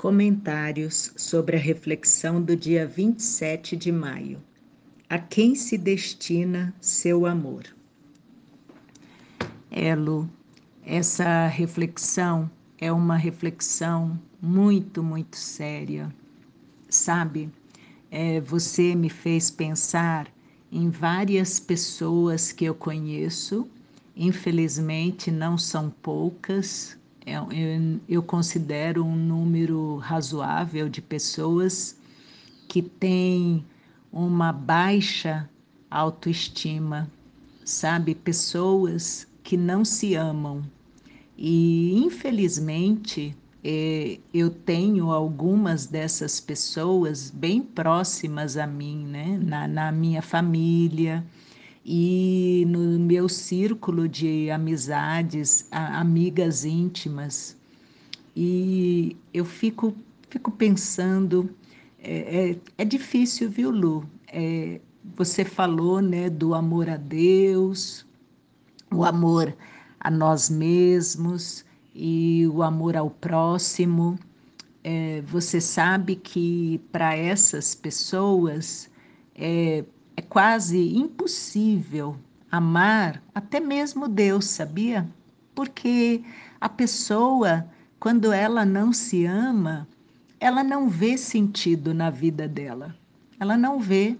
Comentários sobre a reflexão do dia 27 de maio. A quem se destina seu amor? Elo, essa reflexão é uma reflexão muito, muito séria. Sabe, é, você me fez pensar em várias pessoas que eu conheço, infelizmente não são poucas, eu, eu considero um número razoável de pessoas que têm uma baixa autoestima, sabe? Pessoas que não se amam. E, infelizmente, é, eu tenho algumas dessas pessoas bem próximas a mim, né? na, na minha família e no meu círculo de amizades, amigas íntimas. E eu fico, fico pensando, é, é, é difícil, viu, Lu? É, você falou né, do amor a Deus, o amor a nós mesmos e o amor ao próximo. É, você sabe que para essas pessoas é, é quase impossível amar até mesmo Deus, sabia? Porque a pessoa, quando ela não se ama, ela não vê sentido na vida dela. Ela não vê.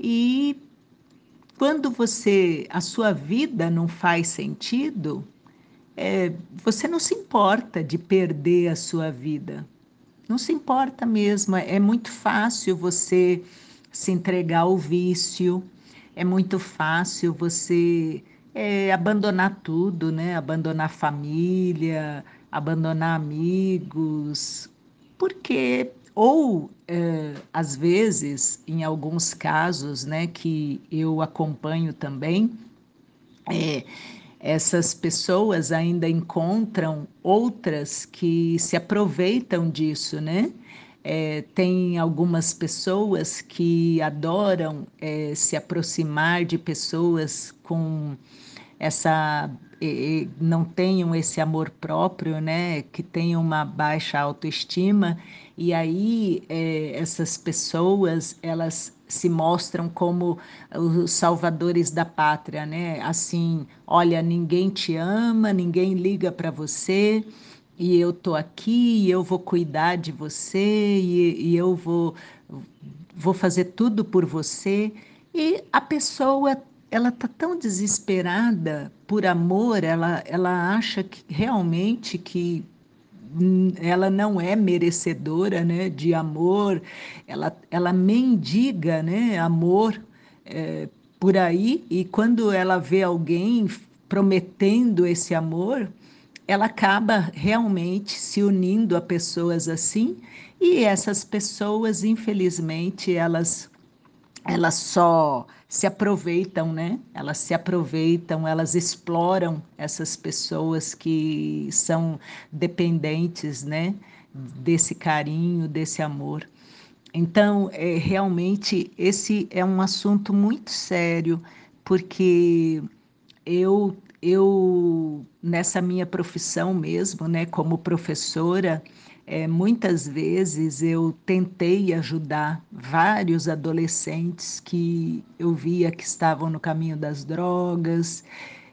E quando você, a sua vida não faz sentido, é, você não se importa de perder a sua vida. Não se importa mesmo. É muito fácil você se entregar ao vício, é muito fácil você é, abandonar tudo, né? Abandonar família, abandonar amigos, porque ou é, às vezes, em alguns casos, né, que eu acompanho também, é, essas pessoas ainda encontram outras que se aproveitam disso, né? É, tem algumas pessoas que adoram é, se aproximar de pessoas com essa não tenham esse amor próprio, né, que tenham uma baixa autoestima e aí é, essas pessoas elas se mostram como os salvadores da pátria, né? Assim, olha, ninguém te ama, ninguém liga para você e eu tô aqui, e eu vou cuidar de você, e, e eu vou, vou fazer tudo por você. E a pessoa, ela tá tão desesperada por amor, ela, ela acha que realmente que ela não é merecedora né, de amor, ela, ela mendiga né, amor é, por aí, e quando ela vê alguém prometendo esse amor, ela acaba realmente se unindo a pessoas assim, e essas pessoas, infelizmente, elas elas só se aproveitam, né? Elas se aproveitam, elas exploram essas pessoas que são dependentes, né? Desse carinho, desse amor. Então, é, realmente, esse é um assunto muito sério, porque eu eu nessa minha profissão mesmo, né, como professora, é, muitas vezes eu tentei ajudar vários adolescentes que eu via que estavam no caminho das drogas,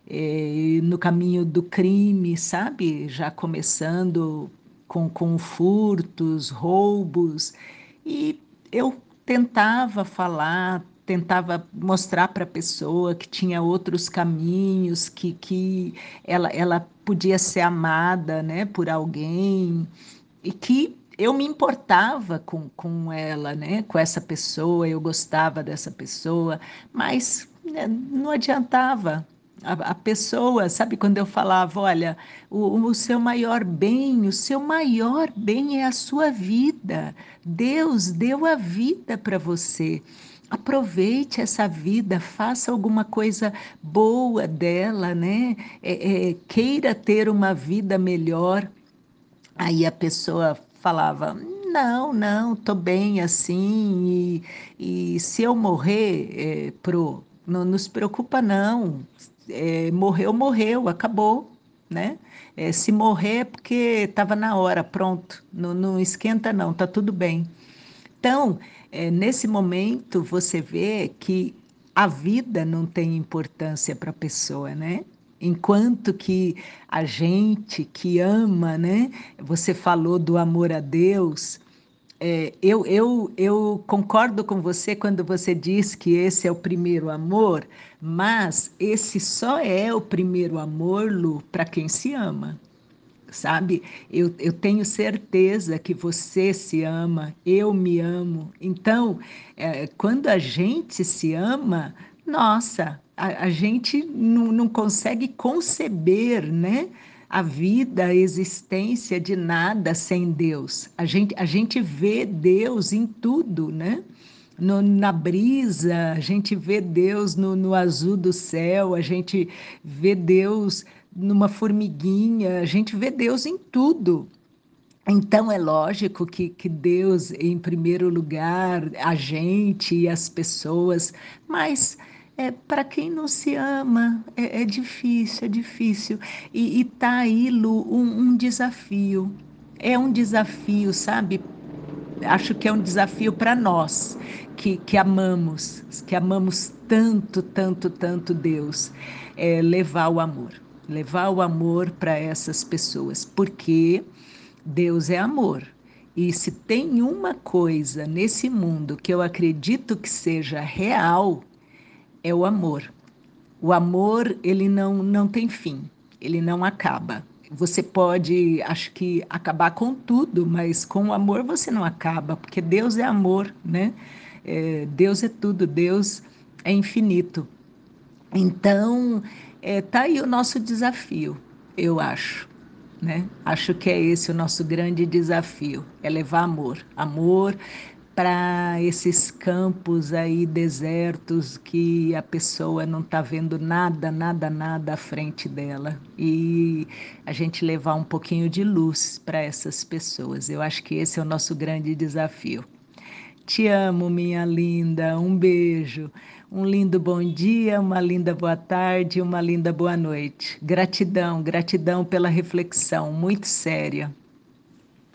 é, no caminho do crime, sabe? Já começando com, com furtos, roubos, e eu tentava falar, tentava mostrar para a pessoa que tinha outros caminhos, que, que ela, ela podia ser amada né, por alguém e que eu me importava com, com ela, né, com essa pessoa, eu gostava dessa pessoa, mas né, não adiantava. A, a, pessoa, sabe, quando eu falava, olha, o, o seu maior bem, o seu maior bem é a sua vida. Deus deu a vida para você. Aproveite essa vida, faça alguma coisa boa dela, né? É, é, queira ter uma vida melhor. Aí a pessoa falava: não, não, tô bem assim, e, e se eu morrer, é, pro, não nos preocupa não, é, morreu, morreu, acabou, né? É, se morrer é porque estava na hora, pronto, não, não esquenta não, tá tudo bem. Então, é, nesse momento você vê que a vida não tem importância para a pessoa, né? Enquanto que a gente que ama, né? Você falou do amor a Deus, é, eu, eu, eu concordo com você quando você diz que esse é o primeiro amor, mas esse só é o primeiro amor, Lu, para quem se ama. Sabe, eu, eu tenho certeza que você se ama, eu me amo. Então, é, quando a gente se ama, nossa, a, a gente não, não consegue conceber, né? a vida, a existência de nada sem Deus. A gente, a gente vê Deus em tudo, né? No, na brisa, a gente vê Deus no, no azul do céu, a gente vê Deus numa formiguinha, a gente vê Deus em tudo. Então é lógico que, que Deus, em primeiro lugar, a gente e as pessoas, mas é, para quem não se ama, é, é, difícil, é difícil. E está aí, Lu, um, um desafio. É um desafio, sabe? Acho que é um desafio para nós que, que amamos, que amamos tanto, tanto, tanto Deus, é levar o amor, levar o amor para essas pessoas, porque Deus é amor. E se tem uma coisa nesse mundo que eu acredito que seja real, é o amor. O amor, ele não, não tem fim, ele não acaba. Você pode, acho que, acabar com tudo, mas com o amor você não acaba, porque Deus é amor, né? É, Deus é tudo, Deus é infinito. Então, é, tá aí o nosso desafio, eu acho. Né? Acho que é esse o nosso grande desafio, é levar amor. Amor para esses campos aí desertos que a pessoa não está vendo nada, nada, nada à frente dela e a gente levar um pouquinho de luz para essas pessoas. Eu acho que esse é o nosso grande desafio. Te amo, minha linda. Um beijo. Um lindo bom dia, uma linda boa tarde, uma linda boa noite. Gratidão, gratidão pela reflexão, muito séria.